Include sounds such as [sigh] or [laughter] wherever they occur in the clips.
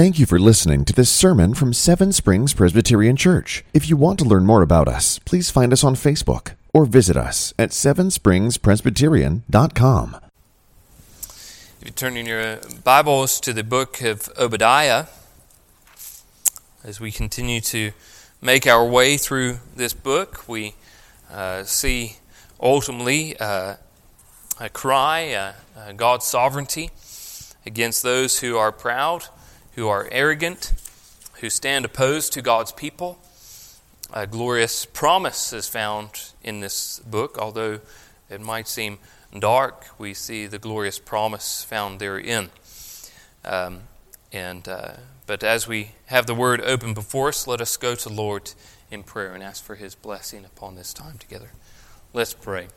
Thank you for listening to this sermon from Seven Springs Presbyterian Church. If you want to learn more about us, please find us on Facebook or visit us at sevenspringspresbyterian.com. If you turn in your Bibles to the book of Obadiah, as we continue to make our way through this book, we uh, see ultimately uh, a cry, uh, uh God's sovereignty against those who are proud who are arrogant, who stand opposed to God's people. A glorious promise is found in this book, although it might seem dark, we see the glorious promise found therein. Um, and uh, but as we have the word open before us, let us go to the Lord in prayer and ask for His blessing upon this time together. Let's pray.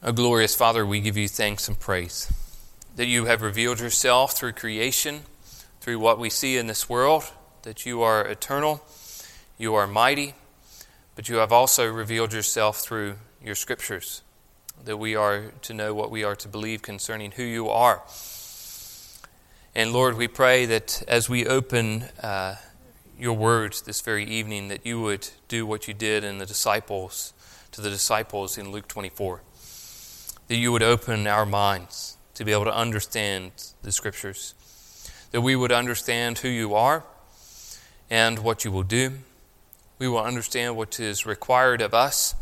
O glorious Father, we give you thanks and praise that you have revealed yourself through creation, through what we see in this world, that you are eternal, you are mighty, but you have also revealed yourself through your scriptures, that we are to know what we are to believe concerning who you are. And Lord, we pray that as we open uh, your words this very evening, that you would do what you did in the disciples to the disciples in Luke 24 that you would open our minds to be able to understand the Scriptures, that we would understand who you are and what you will do. We will understand what is required of us,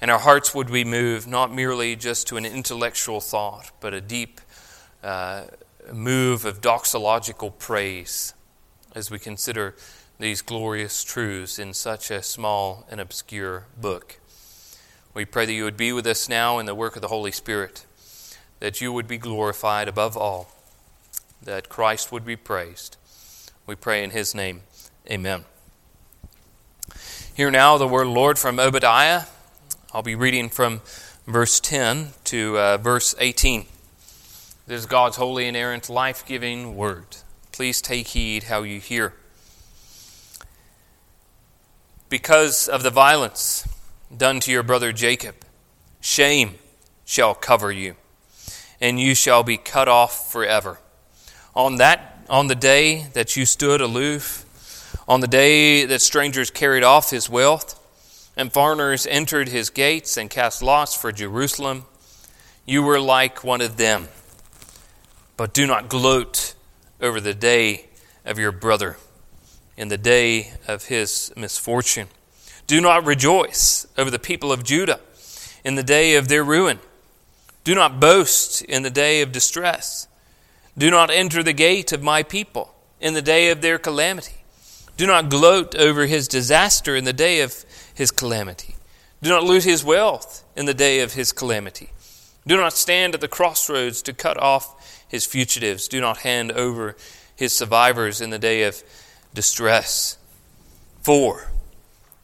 and our hearts would be moved not merely just to an intellectual thought, but a deep uh, move of doxological praise as we consider these glorious truths in such a small and obscure book. We pray that you would be with us now in the work of the Holy Spirit, that you would be glorified above all, that Christ would be praised. We pray in his name. Amen. Hear now the word Lord from Obadiah. I'll be reading from verse 10 to uh, verse 18. This is God's holy, inerrant, life giving word. Please take heed how you hear. Because of the violence, done to your brother Jacob. Shame shall cover you, and you shall be cut off forever. On that on the day that you stood aloof, on the day that strangers carried off his wealth, and foreigners entered his gates and cast lots for Jerusalem, you were like one of them. But do not gloat over the day of your brother, in the day of his misfortune. Do not rejoice over the people of Judah in the day of their ruin. Do not boast in the day of distress. Do not enter the gate of my people in the day of their calamity. Do not gloat over his disaster in the day of his calamity. Do not lose his wealth in the day of his calamity. Do not stand at the crossroads to cut off his fugitives. Do not hand over his survivors in the day of distress. For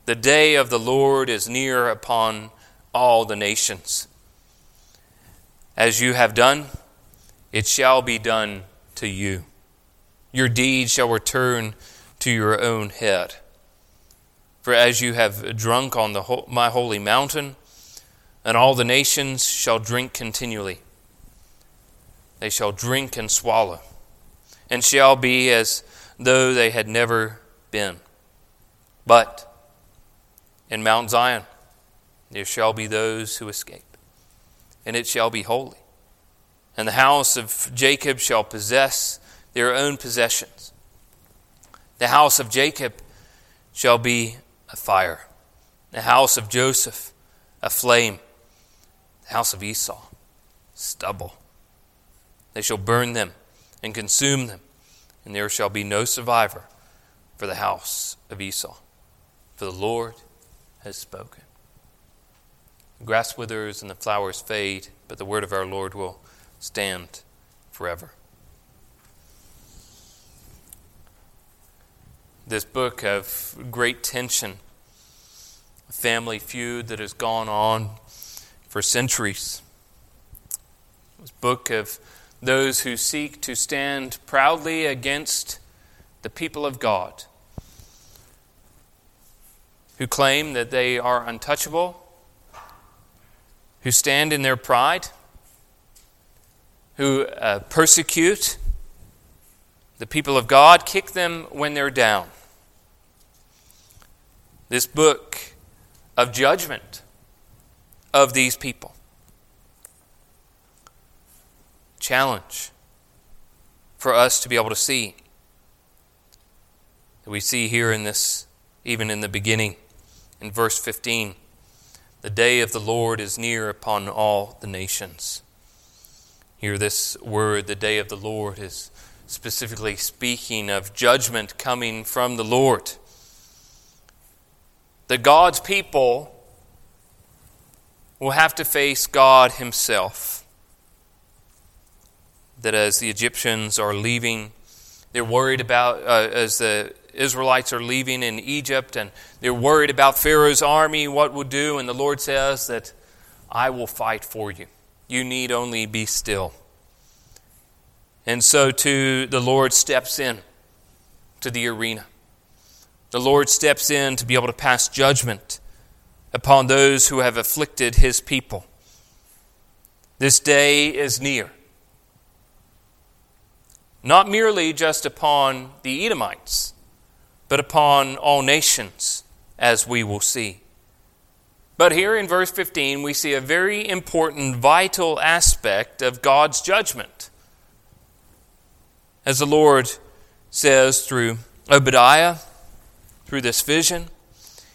the day of the Lord is near upon all the nations. As you have done, it shall be done to you. Your deed shall return to your own head. For as you have drunk on the, my holy mountain, and all the nations shall drink continually. They shall drink and swallow, and shall be as though they had never been. But in Mount Zion. There shall be those who escape, and it shall be holy. And the house of Jacob shall possess their own possessions. The house of Jacob shall be a fire, the house of Joseph a flame, the house of Esau stubble. They shall burn them and consume them, and there shall be no survivor for the house of Esau. For the Lord has spoken. The grass withers and the flowers fade, but the word of our Lord will stand forever. This book of great tension, a family feud that has gone on for centuries. This book of those who seek to stand proudly against the people of God who claim that they are untouchable, who stand in their pride, who uh, persecute the people of God, kick them when they're down. This book of judgment of these people. Challenge for us to be able to see. We see here in this, even in the beginning, in verse 15. The day of the Lord is near upon all the nations. Here, this word, the day of the Lord, is specifically speaking of judgment coming from the Lord. That God's people will have to face God Himself. That as the Egyptians are leaving, they're worried about, uh, as the Israelites are leaving in Egypt, and they're worried about Pharaoh's army, what will do, and the Lord says that I will fight for you. You need only be still. And so, too, the Lord steps in to the arena. The Lord steps in to be able to pass judgment upon those who have afflicted his people. This day is near. Not merely just upon the Edomites, but upon all nations, as we will see. But here in verse 15, we see a very important, vital aspect of God's judgment as the Lord says through Obadiah, through this vision.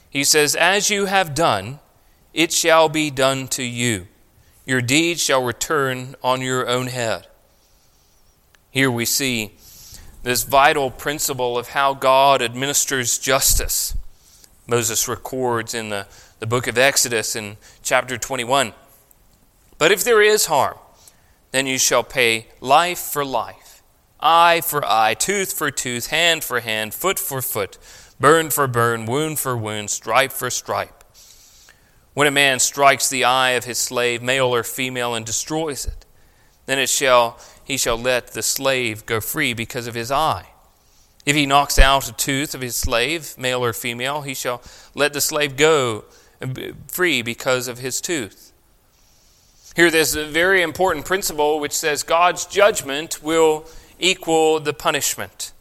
He says, As you have done, it shall be done to you. Your deeds shall return on your own head. Here we see this vital principle of how God administers justice. Moses records in the, the book of Exodus in chapter 21. But if there is harm, then you shall pay life for life eye for eye, tooth for tooth, hand for hand, foot for foot, burn for burn, wound for wound, stripe for stripe. When a man strikes the eye of his slave, male or female, and destroys it, then it shall he shall let the slave go free because of his eye. If he knocks out a tooth of his slave, male or female, he shall let the slave go uh, free because of his tooth. Here, there's a very important principle which says God's judgment will equal the punishment.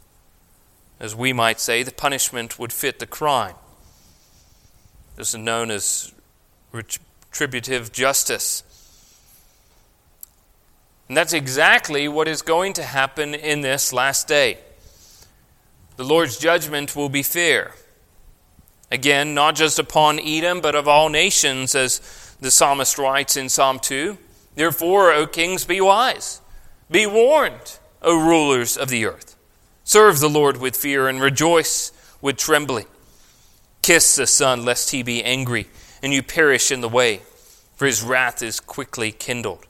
As we might say, the punishment would fit the crime. This is known as retributive justice. And that's exactly what is going to happen in this last day. The Lord's judgment will be fair. Again, not just upon Edom, but of all nations, as the psalmist writes in Psalm 2. Therefore, O kings, be wise, be warned. O rulers of the earth. Serve the Lord with fear and rejoice with trembling. Kiss the Son, lest he be angry and you perish in the way, for his wrath is quickly kindled.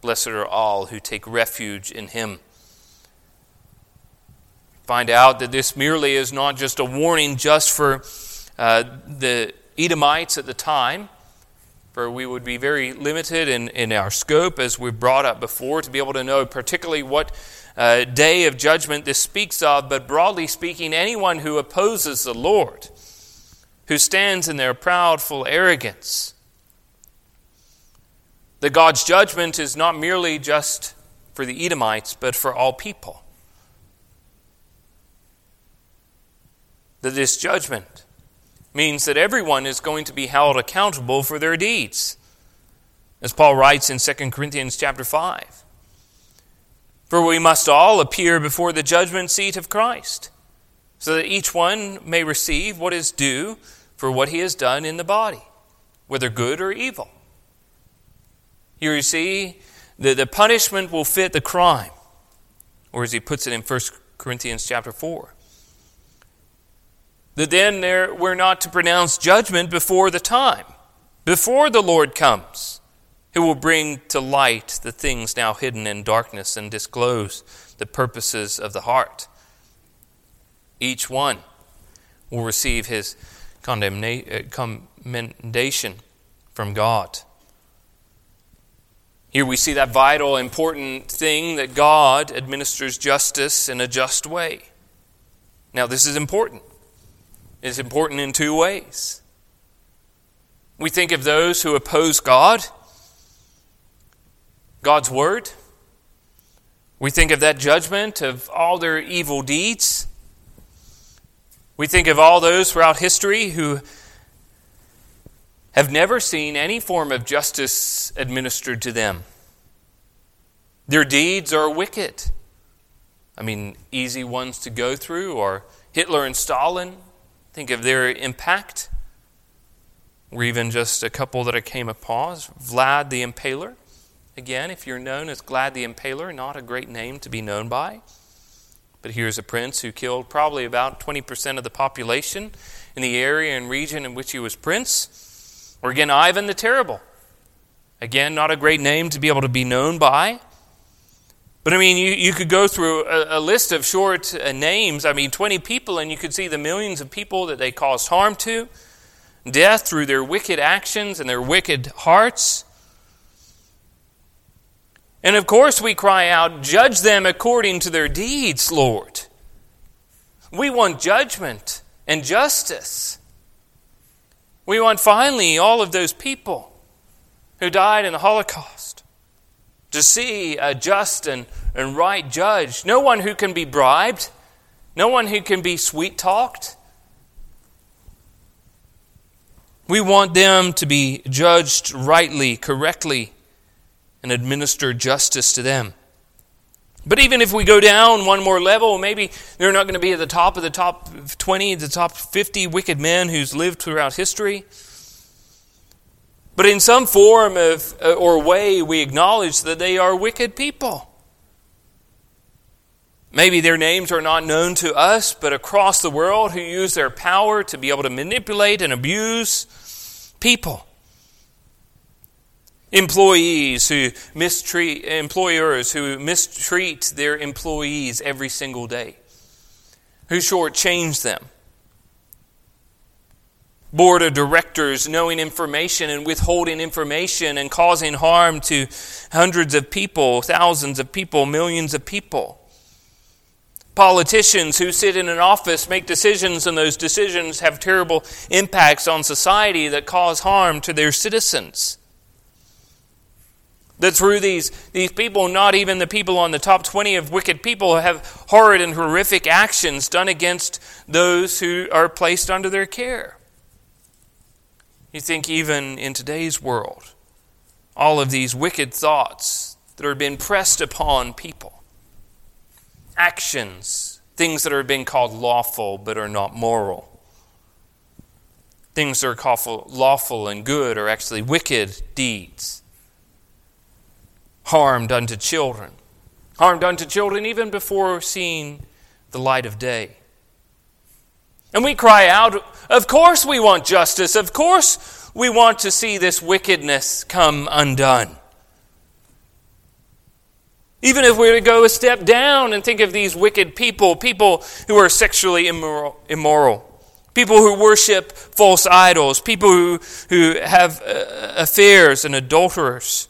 Blessed are all who take refuge in him. Find out that this merely is not just a warning just for uh, the Edomites at the time, for we would be very limited in, in our scope, as we've brought up before, to be able to know particularly what uh, day of judgment this speaks of, but broadly speaking, anyone who opposes the Lord, who stands in their proudful arrogance. That God's judgment is not merely just for the Edomites, but for all people. That this judgment means that everyone is going to be held accountable for their deeds. As Paul writes in 2 Corinthians chapter 5. For we must all appear before the judgment seat of Christ, so that each one may receive what is due for what he has done in the body, whether good or evil. Here you see that the punishment will fit the crime, or as he puts it in 1 Corinthians chapter 4. That then there, we're not to pronounce judgment before the time, before the Lord comes who will bring to light the things now hidden in darkness and disclose the purposes of the heart. Each one will receive his uh, commendation from God. Here we see that vital, important thing that God administers justice in a just way. Now, this is important. It's important in two ways. We think of those who oppose God God's Word, We think of that judgment of all their evil deeds. We think of all those throughout history who have never seen any form of justice administered to them. Their deeds are wicked. I mean, easy ones to go through are Hitler and Stalin. Think of their impact. Or even just a couple that I came upon Vlad the Impaler. Again, if you're known as Vlad the Impaler, not a great name to be known by. But here's a prince who killed probably about 20% of the population in the area and region in which he was prince. Or again, Ivan the Terrible. Again, not a great name to be able to be known by. But I mean, you, you could go through a, a list of short uh, names. I mean, 20 people, and you could see the millions of people that they caused harm to, death through their wicked actions and their wicked hearts. And of course, we cry out, Judge them according to their deeds, Lord. We want judgment and justice. We want finally all of those people who died in the Holocaust to see a just and, and right judge. No one who can be bribed, no one who can be sweet talked. We want them to be judged rightly, correctly, and administer justice to them. But even if we go down one more level, maybe they're not going to be at the top of the top 20, the top 50 wicked men who's lived throughout history. But in some form of, uh, or way, we acknowledge that they are wicked people. Maybe their names are not known to us, but across the world who use their power to be able to manipulate and abuse people. Employees who mistreat, employers who mistreat their employees every single day, who shortchange them board of directors knowing information and withholding information and causing harm to hundreds of people, thousands of people, millions of people. Politicians who sit in an office make decisions, and those decisions have terrible impacts on society that cause harm to their citizens. That through these, these people, not even the people on the top 20 of wicked people, have horrid and horrific actions done against those who are placed under their care. You think, even in today's world, all of these wicked thoughts that are being pressed upon people, actions, things that are being called lawful but are not moral, things that are called lawful and good are actually wicked deeds, harm done to children, harm done to children even before seeing the light of day. And we cry out, Of course we want justice. Of course we want to see this wickedness come undone. Even if we were to go a step down and think of these wicked people, people who are sexually immoral, immoral people who worship false idols, people who, who have uh, affairs and adulterers,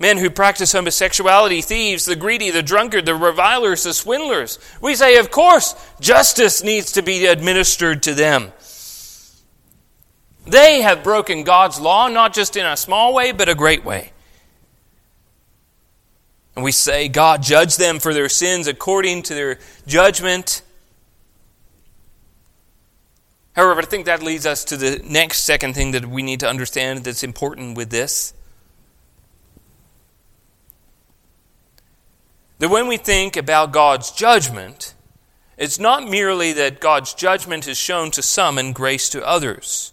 Men who practice homosexuality, thieves, the greedy, the drunkard, the revilers, the swindlers. We say, of course, justice needs to be administered to them. They have broken God's law, not just in a small way, but a great way. And we say, God, judge them for their sins according to their judgment. However, I think that leads us to the next second thing that we need to understand that's important with this. That when we think about God's judgment, it's not merely that God's judgment is shown to some and grace to others.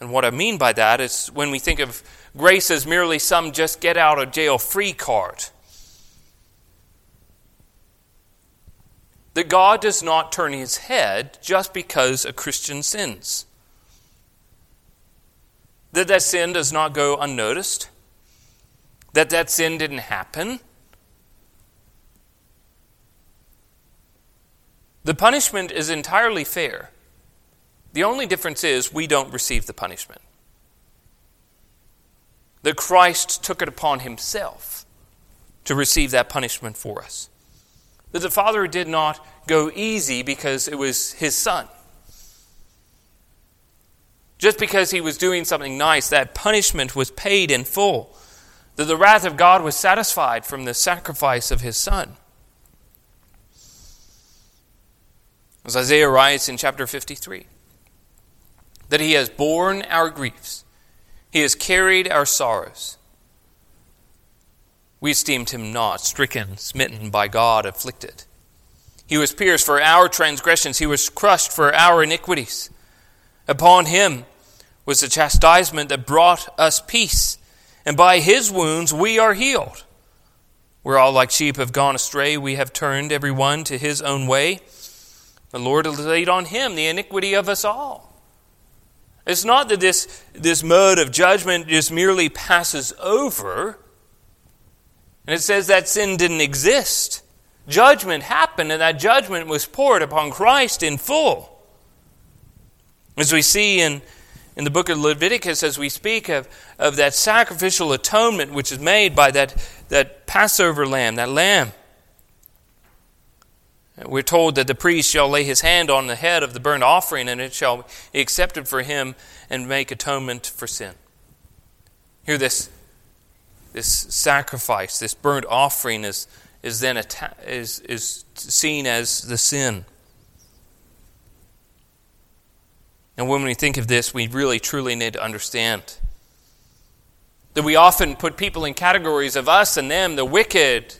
And what I mean by that is when we think of grace as merely some just get out of jail free card. That God does not turn his head just because a Christian sins. That that sin does not go unnoticed. That that sin didn't happen The punishment is entirely fair. The only difference is we don't receive the punishment. That Christ took it upon himself to receive that punishment for us. That the Father did not go easy because it was his Son. Just because he was doing something nice, that punishment was paid in full that the wrath of God was satisfied from the sacrifice of his Son. As Isaiah writes in chapter 53, that he has borne our griefs, he has carried our sorrows. We esteemed him not, stricken, smitten by God, afflicted. He was pierced for our transgressions, he was crushed for our iniquities. Upon him was the chastisement that brought us peace, and by his wounds we are healed. We're all like sheep have gone astray, we have turned every one to his own way. The Lord laid on him the iniquity of us all. It's not that this, this mode of judgment just merely passes over, and it says that sin didn't exist judgment happened, and that judgment was poured upon Christ in full. As we see in, in the book of Leviticus, as we speak of, of that sacrificial atonement which is made by that, that Passover lamb, that lamb, we're told that the priest shall lay his hand on the head of the burnt offering, and it shall be accepted for him and make atonement for sin. Here, this, this sacrifice, this burnt offering, is is then atta- is, is seen as the sin. And when we think of this, we really truly need to understand that we often put people in categories of us and them, the wicked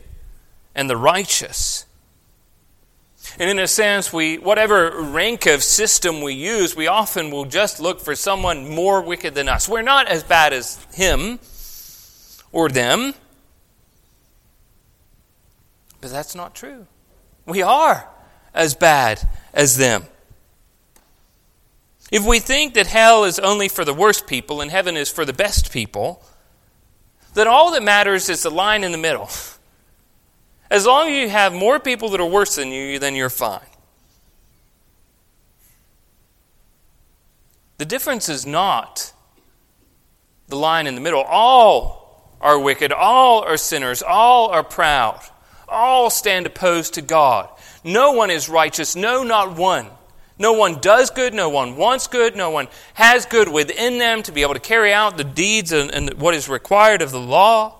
and the righteous. And in a sense, we whatever rank of system we use, we often will just look for someone more wicked than us. We're not as bad as him or them. But that's not true. We are as bad as them. If we think that hell is only for the worst people and heaven is for the best people, then all that matters is the line in the middle. [laughs] As long as you have more people that are worse than you, then you're fine. The difference is not the line in the middle. All are wicked, all are sinners, all are proud all stand opposed to God. No one is righteous, no, not one. No one does good, no one wants good, no one has good within them to be able to carry out the deeds and, and what is required of the law.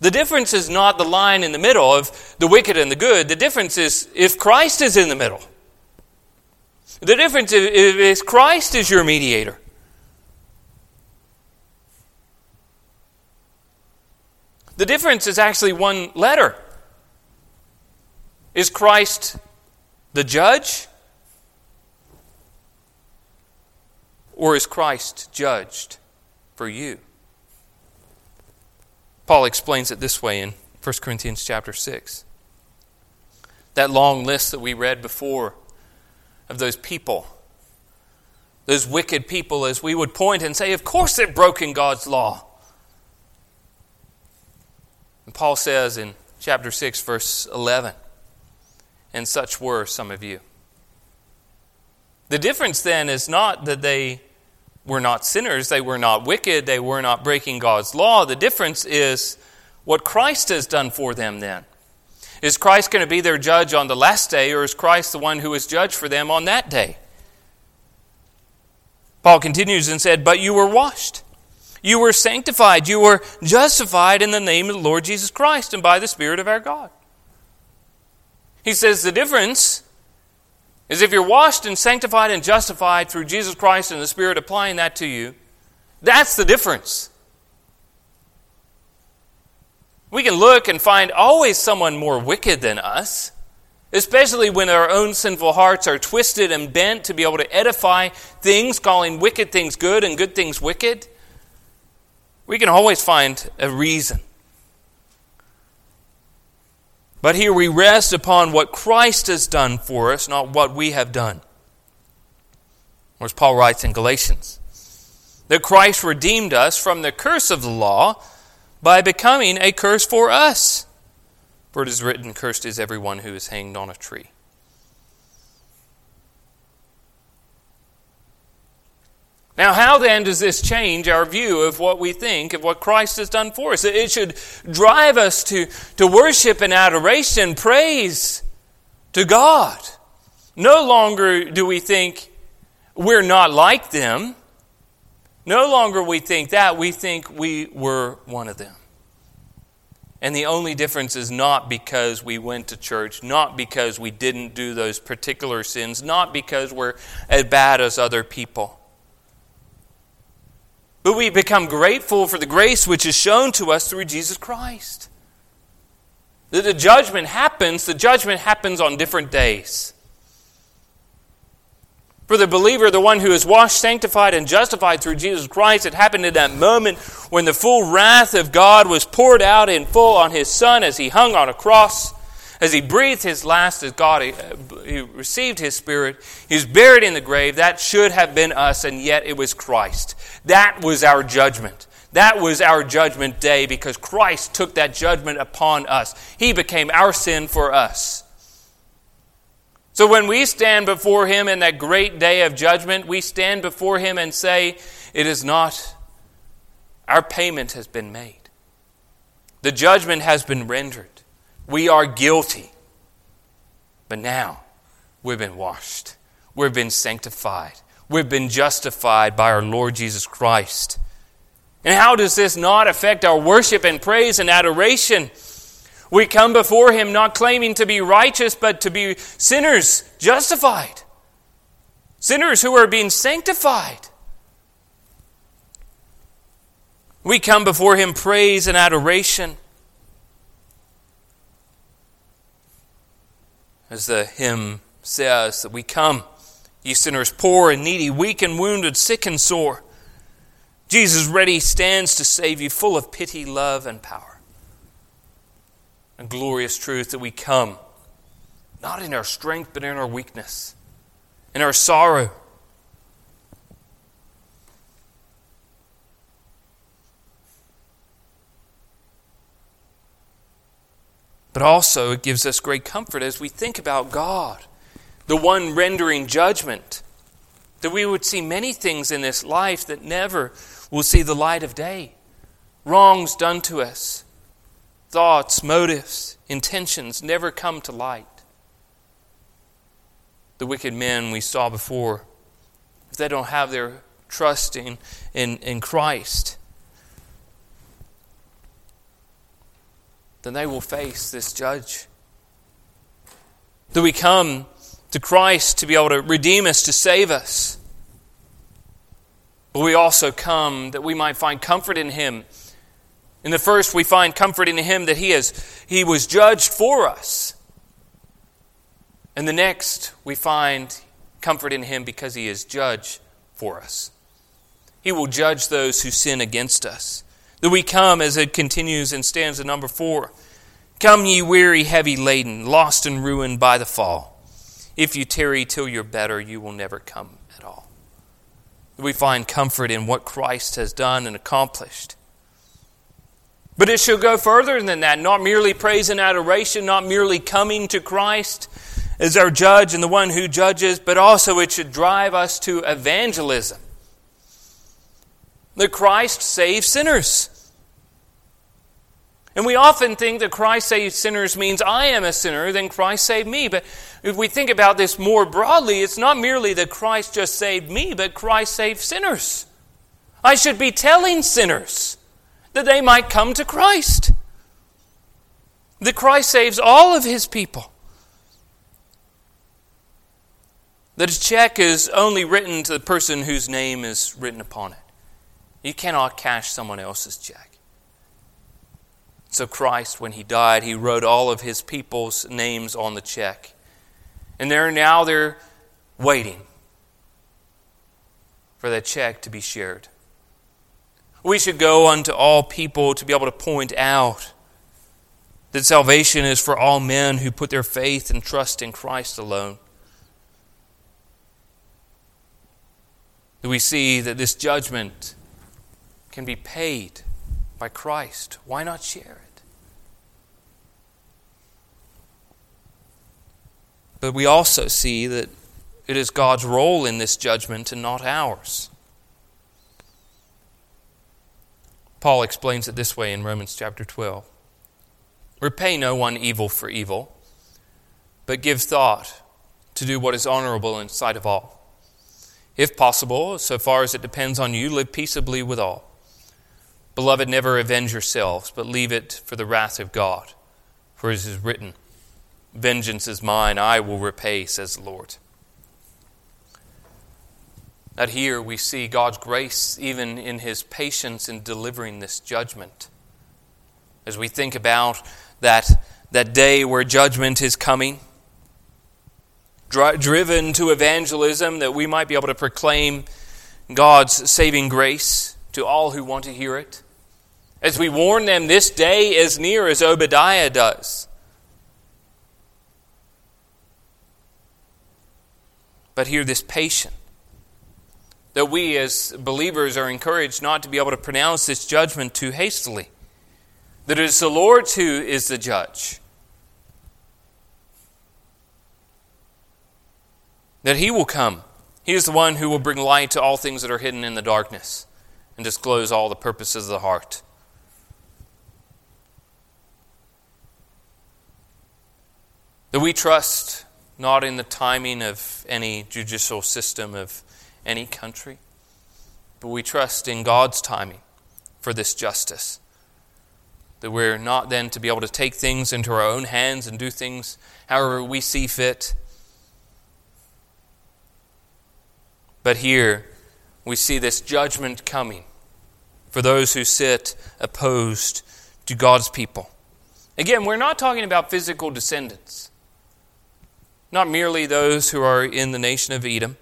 The difference is not the line in the middle of the wicked and the good. The difference is if Christ is in the middle. The difference is Christ is your mediator. The difference is actually one letter. Is Christ the judge? Or is Christ judged for you? Paul explains it this way in 1 Corinthians chapter 6. That long list that we read before of those people, those wicked people, as we would point and say, of course they've broken God's law. And Paul says in chapter 6, verse 11, and such were some of you. The difference then is not that they were not sinners, they were not wicked, they were not breaking God's law. The difference is what Christ has done for them then. Is Christ going to be their judge on the last day, or is Christ the one who is judged for them on that day? Paul continues and said, But you were washed. You were sanctified. You were justified in the name of the Lord Jesus Christ and by the Spirit of our God. He says the difference is if you're washed and sanctified and justified through Jesus Christ and the Spirit applying that to you, that's the difference. We can look and find always someone more wicked than us, especially when our own sinful hearts are twisted and bent to be able to edify things, calling wicked things good and good things wicked. We can always find a reason. But here we rest upon what Christ has done for us, not what we have done. Or as Paul writes in Galatians, that Christ redeemed us from the curse of the law by becoming a curse for us. For it is written, Cursed is everyone who is hanged on a tree. Now, how then does this change our view of what we think of what Christ has done for us? It should drive us to, to worship and adoration, praise to God. No longer do we think we're not like them. No longer we think that, we think we were one of them. And the only difference is not because we went to church, not because we didn't do those particular sins, not because we're as bad as other people. But we become grateful for the grace which is shown to us through Jesus Christ. That the judgment happens, the judgment happens on different days. For the believer, the one who is washed, sanctified, and justified through Jesus Christ, it happened in that moment when the full wrath of God was poured out in full on his Son as he hung on a cross, as he breathed his last, as God uh, he received his Spirit. He was buried in the grave. That should have been us, and yet it was Christ. That was our judgment. That was our judgment day because Christ took that judgment upon us. He became our sin for us. So when we stand before Him in that great day of judgment, we stand before Him and say, It is not, our payment has been made. The judgment has been rendered. We are guilty. But now, we've been washed, we've been sanctified, we've been justified by our Lord Jesus Christ. And how does this not affect our worship and praise and adoration? We come before Him not claiming to be righteous, but to be sinners justified. Sinners who are being sanctified. We come before Him praise and adoration. As the hymn says, that we come, ye sinners poor and needy, weak and wounded, sick and sore. Jesus ready stands to save you, full of pity, love, and power. A glorious truth that we come, not in our strength, but in our weakness, in our sorrow. But also, it gives us great comfort as we think about God, the one rendering judgment, that we would see many things in this life that never will see the light of day. Wrongs done to us, thoughts, motives, intentions never come to light. The wicked men we saw before, if they don't have their trust in, in, in Christ, then they will face this judge. Do we come to Christ to be able to redeem us, to save us? But we also come that we might find comfort in him. In the first, we find comfort in him that he, is, he was judged for us. And the next, we find comfort in him because he is judge for us. He will judge those who sin against us. That we come, as it continues in stanza number four Come, ye weary, heavy laden, lost and ruined by the fall. If you tarry till you're better, you will never come at all. we find comfort in what Christ has done and accomplished. But it should go further than that, not merely praise and adoration, not merely coming to Christ as our judge and the one who judges, but also it should drive us to evangelism. That Christ saves sinners. And we often think that Christ saved sinners means I am a sinner, then Christ saved me. But if we think about this more broadly, it's not merely that Christ just saved me, but Christ saved sinners. I should be telling sinners that they might come to Christ. That Christ saves all of his people. That a check is only written to the person whose name is written upon it. You cannot cash someone else's check. So, Christ, when he died, he wrote all of his people's names on the check. And they're now they're waiting for that check to be shared. We should go unto all people to be able to point out that salvation is for all men who put their faith and trust in Christ alone. We see that this judgment can be paid by Christ. Why not share it? But we also see that it is God's role in this judgment and not ours. Paul explains it this way in Romans chapter 12 Repay no one evil for evil, but give thought to do what is honorable in sight of all. If possible, so far as it depends on you, live peaceably with all. Beloved, never avenge yourselves, but leave it for the wrath of God. For it is written, Vengeance is mine, I will repay, says the Lord. That here we see God's grace even in his patience in delivering this judgment. As we think about that, that day where judgment is coming, driven to evangelism that we might be able to proclaim God's saving grace to all who want to hear it. As we warn them, this day is near, as Obadiah does. But hear this patient. That we as believers are encouraged not to be able to pronounce this judgment too hastily. That it is the Lord who is the judge. that he will come. He is the one who will bring light to all things that are hidden in the darkness and disclose all the purposes of the heart. That we trust not in the timing of any judicial system of any country, but we trust in God's timing for this justice. That we're not then to be able to take things into our own hands and do things however we see fit But here we see this judgment coming for those who sit opposed to God's people. Again, we're not talking about physical descendants, not merely those who are in the nation of Edom,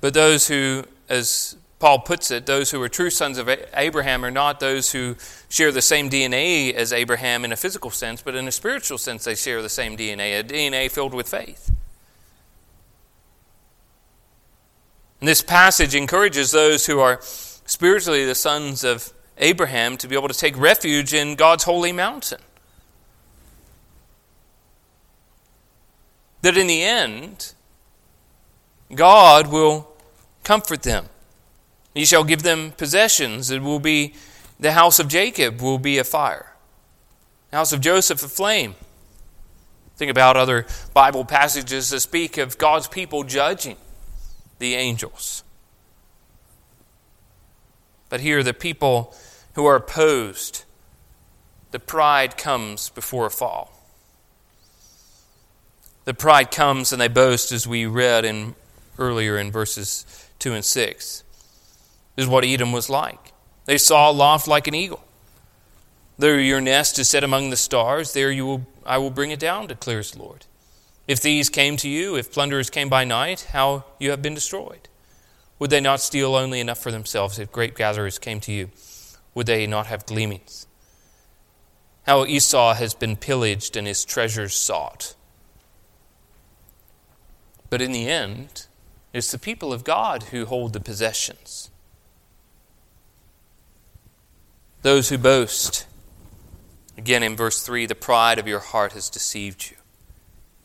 but those who, as Paul puts it, those who are true sons of Abraham are not those who share the same DNA as Abraham in a physical sense, but in a spiritual sense, they share the same DNA, a DNA filled with faith. And this passage encourages those who are spiritually the sons of Abraham to be able to take refuge in God's holy mountain. That in the end, God will comfort them. He shall give them possessions. It will be the house of Jacob will be a fire, the house of Joseph a flame. Think about other Bible passages that speak of God's people judging the angels. But here, the people who are opposed, the pride comes before a fall. The pride comes and they boast, as we read in, earlier in verses 2 and 6. This is what Edom was like. They saw aloft like an eagle. There your nest is set among the stars, there you will, I will bring it down, declares the Lord. If thieves came to you, if plunderers came by night, how you have been destroyed. Would they not steal only enough for themselves if grape gatherers came to you? Would they not have gleanings? How Esau has been pillaged and his treasures sought. But in the end, it's the people of God who hold the possessions. Those who boast. Again, in verse 3, the pride of your heart has deceived you.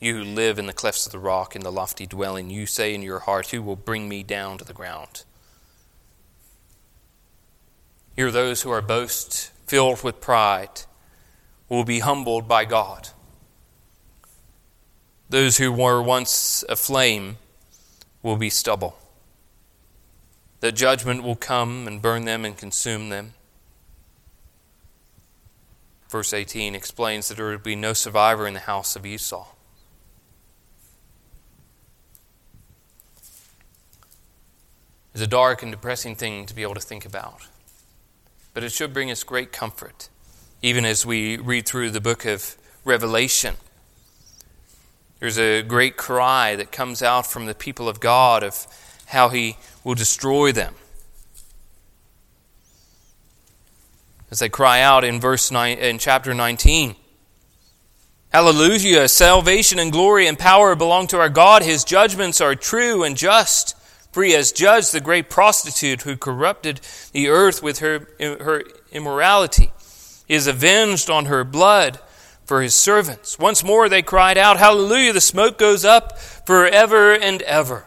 You who live in the clefts of the rock, in the lofty dwelling, you say in your heart, Who will bring me down to the ground? Here, those who are boast, filled with pride, will be humbled by God. Those who were once aflame will be stubble. The judgment will come and burn them and consume them. Verse 18 explains that there will be no survivor in the house of Esau. Is a dark and depressing thing to be able to think about. But it should bring us great comfort, even as we read through the book of Revelation. There's a great cry that comes out from the people of God of how he will destroy them. As they cry out in verse 9 in chapter 19. Hallelujah, salvation and glory and power belong to our God. His judgments are true and just. He has judged the great prostitute who corrupted the earth with her, her immorality. He is avenged on her blood for his servants. Once more they cried out, Hallelujah! The smoke goes up forever and ever.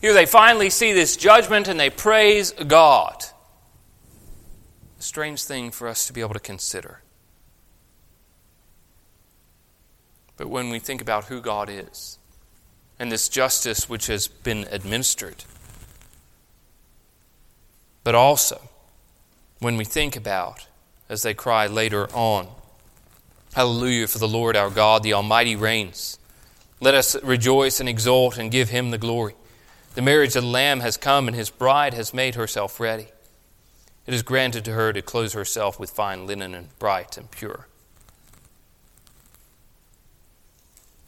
Here they finally see this judgment and they praise God. A strange thing for us to be able to consider. But when we think about who God is, and this justice which has been administered. But also, when we think about, as they cry later on, Hallelujah for the Lord our God, the Almighty reigns. Let us rejoice and exult and give him the glory. The marriage of the Lamb has come, and his bride has made herself ready. It is granted to her to clothe herself with fine linen and bright and pure.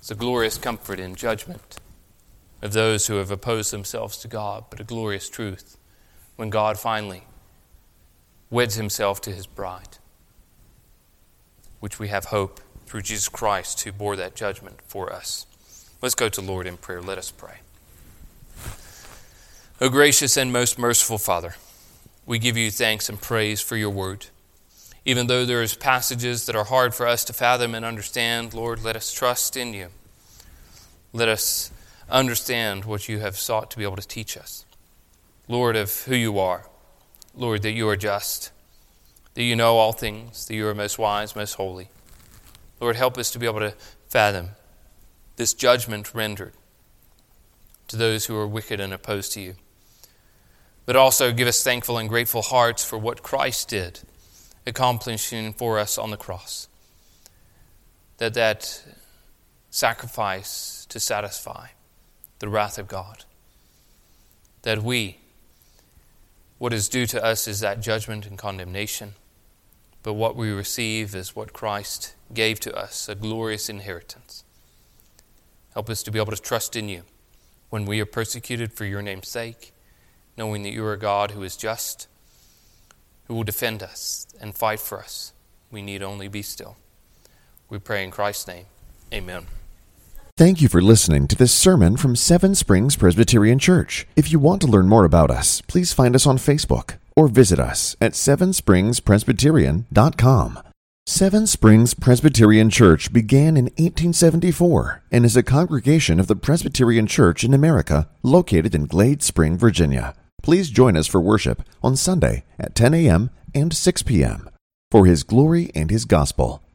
It's a glorious comfort in judgment of those who have opposed themselves to God, but a glorious truth when God finally weds himself to his bride, which we have hope through Jesus Christ who bore that judgment for us. Let's go to Lord in prayer. Let us pray. O gracious and most merciful Father, we give you thanks and praise for your word. Even though there is passages that are hard for us to fathom and understand, Lord, let us trust in you. Let us understand what you have sought to be able to teach us. Lord, of who you are. Lord, that you are just, that you know all things, that you are most wise, most holy. Lord, help us to be able to fathom this judgment rendered to those who are wicked and opposed to you. But also give us thankful and grateful hearts for what Christ did, accomplishing for us on the cross. That that sacrifice to satisfy the wrath of God. That we, what is due to us is that judgment and condemnation, but what we receive is what Christ gave to us a glorious inheritance. Help us to be able to trust in you when we are persecuted for your name's sake, knowing that you are a God who is just, who will defend us and fight for us. We need only be still. We pray in Christ's name. Amen. Thank you for listening to this sermon from Seven Springs Presbyterian Church. If you want to learn more about us, please find us on Facebook or visit us at sevenspringspresbyterian.com. Seven Springs Presbyterian Church began in 1874 and is a congregation of the Presbyterian Church in America located in Glade Spring, Virginia. Please join us for worship on Sunday at 10 a.m. and 6 p.m. for His glory and His gospel.